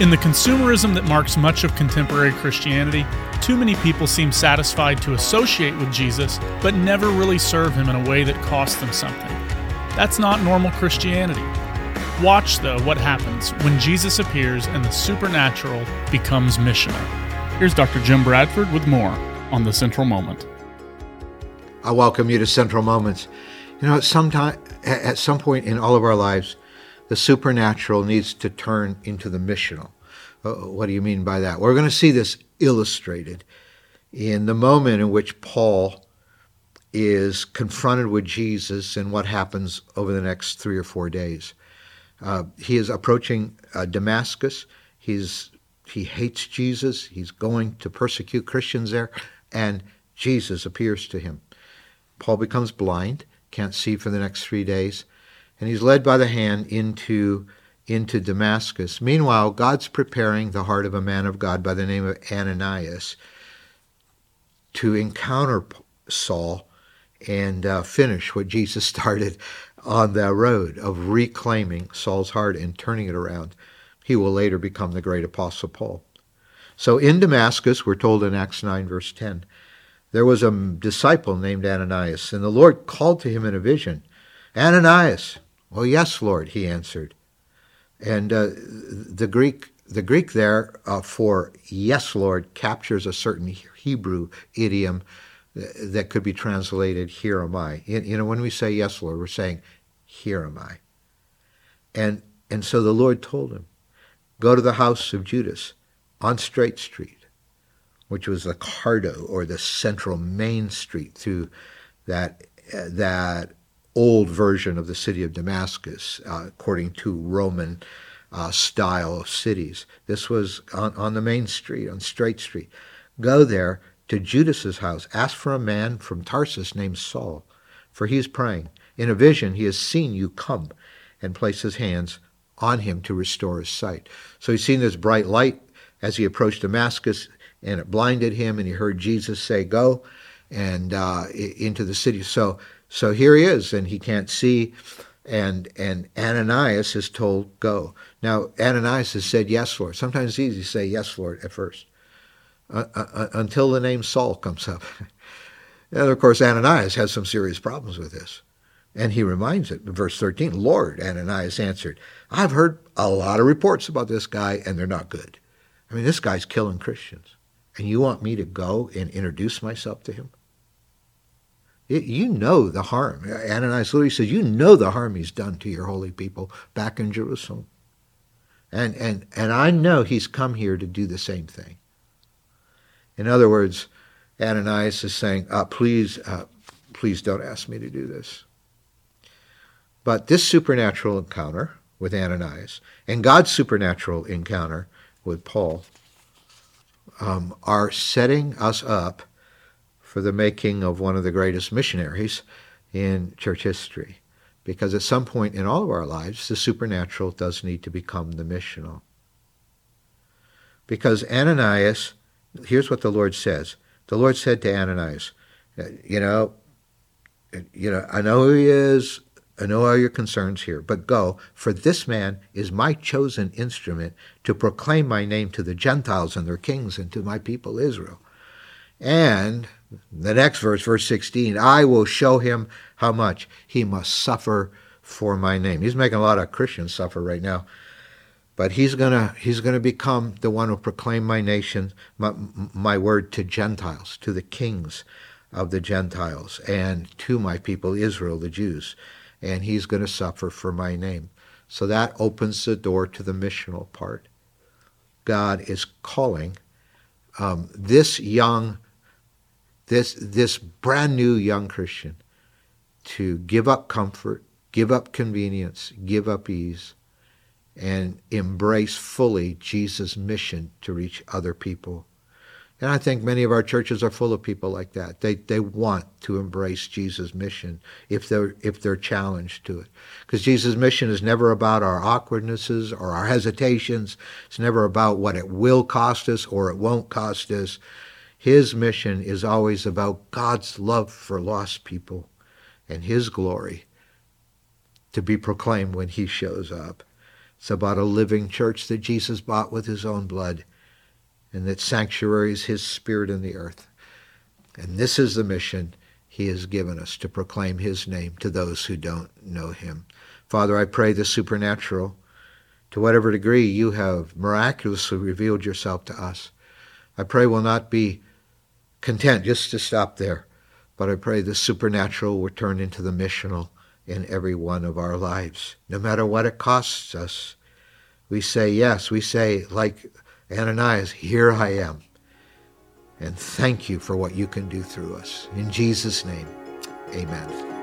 In the consumerism that marks much of contemporary Christianity, too many people seem satisfied to associate with Jesus, but never really serve him in a way that costs them something. That's not normal Christianity. Watch, though, what happens when Jesus appears and the supernatural becomes missional. Here's Dr. Jim Bradford with more on the Central Moment. I welcome you to Central Moments. You know, at some, time, at some point in all of our lives, the supernatural needs to turn into the missional. Uh, what do you mean by that? We're going to see this illustrated in the moment in which Paul is confronted with Jesus and what happens over the next three or four days. Uh, he is approaching uh, Damascus. He's he hates Jesus. He's going to persecute Christians there, and Jesus appears to him. Paul becomes blind, can't see for the next three days and he's led by the hand into into Damascus. Meanwhile, God's preparing the heart of a man of God by the name of Ananias to encounter Saul and uh, finish what Jesus started on that road of reclaiming Saul's heart and turning it around. He will later become the great apostle Paul. So in Damascus, we're told in Acts 9, verse 10, there was a disciple named Ananias, and the Lord called to him in a vision, Ananias. Well, yes, Lord, he answered. And uh, the Greek the Greek there uh, for yes, Lord captures a certain Hebrew idiom that could be translated here am I. You know, when we say yes, Lord, we're saying here am I. And and so the Lord told him, go to the house of Judas on Straight Street, which was the Cardo or the central main street through that uh, that old version of the city of Damascus, uh, according to Roman uh, style of cities. This was on, on the main street, on Straight Street. Go there to Judas's house. Ask for a man from Tarsus named Saul, for he is praying. In a vision, he has seen you come and place his hands on him to restore his sight. So he's seen this bright light as he approached Damascus, and it blinded him, and he heard Jesus say, Go and uh, into the city. So so here he is, and he can't see, and and Ananias is told go. Now Ananias has said yes, Lord. Sometimes it's easy to say yes, Lord, at first, uh, uh, uh until the name Saul comes up. and of course, Ananias has some serious problems with this. And he reminds it in verse 13, Lord, Ananias answered, I've heard a lot of reports about this guy, and they're not good. I mean, this guy's killing Christians. And you want me to go and introduce myself to him? It, you know the harm. Ananias literally says, you know the harm he's done to your holy people back in Jerusalem. And, and, and I know he's come here to do the same thing. In other words, Ananias is saying, uh, please, uh, please don't ask me to do this. But this supernatural encounter with Ananias and God's supernatural encounter with Paul um, are setting us up for the making of one of the greatest missionaries in church history. Because at some point in all of our lives, the supernatural does need to become the missional. Because Ananias, here's what the Lord says. The Lord said to Ananias, uh, you know, uh, you know, I know who he is. I know all your concerns here, but go, for this man is my chosen instrument to proclaim my name to the Gentiles and their kings and to my people Israel. And the next verse, verse 16, I will show him how much he must suffer for my name. He's making a lot of Christians suffer right now. But he's gonna he's gonna become the one who proclaim my nation, my, my word to Gentiles, to the kings of the Gentiles, and to my people Israel, the Jews. And he's gonna suffer for my name. So that opens the door to the missional part. God is calling um, this young this, this brand new young Christian to give up comfort, give up convenience, give up ease, and embrace fully Jesus' mission to reach other people. And I think many of our churches are full of people like that. They, they want to embrace Jesus' mission if they're, if they're challenged to it. Because Jesus' mission is never about our awkwardnesses or our hesitations. It's never about what it will cost us or it won't cost us. His mission is always about God's love for lost people and his glory to be proclaimed when he shows up. It's about a living church that Jesus bought with his own blood and that sanctuaries his spirit in the earth. And this is the mission he has given us to proclaim his name to those who don't know him. Father, I pray the supernatural, to whatever degree you have miraculously revealed yourself to us. I pray will not be content just to stop there, but I pray the supernatural will turn into the missional in every one of our lives. No matter what it costs us, we say yes. We say, like Ananias, here I am. And thank you for what you can do through us. In Jesus' name, amen.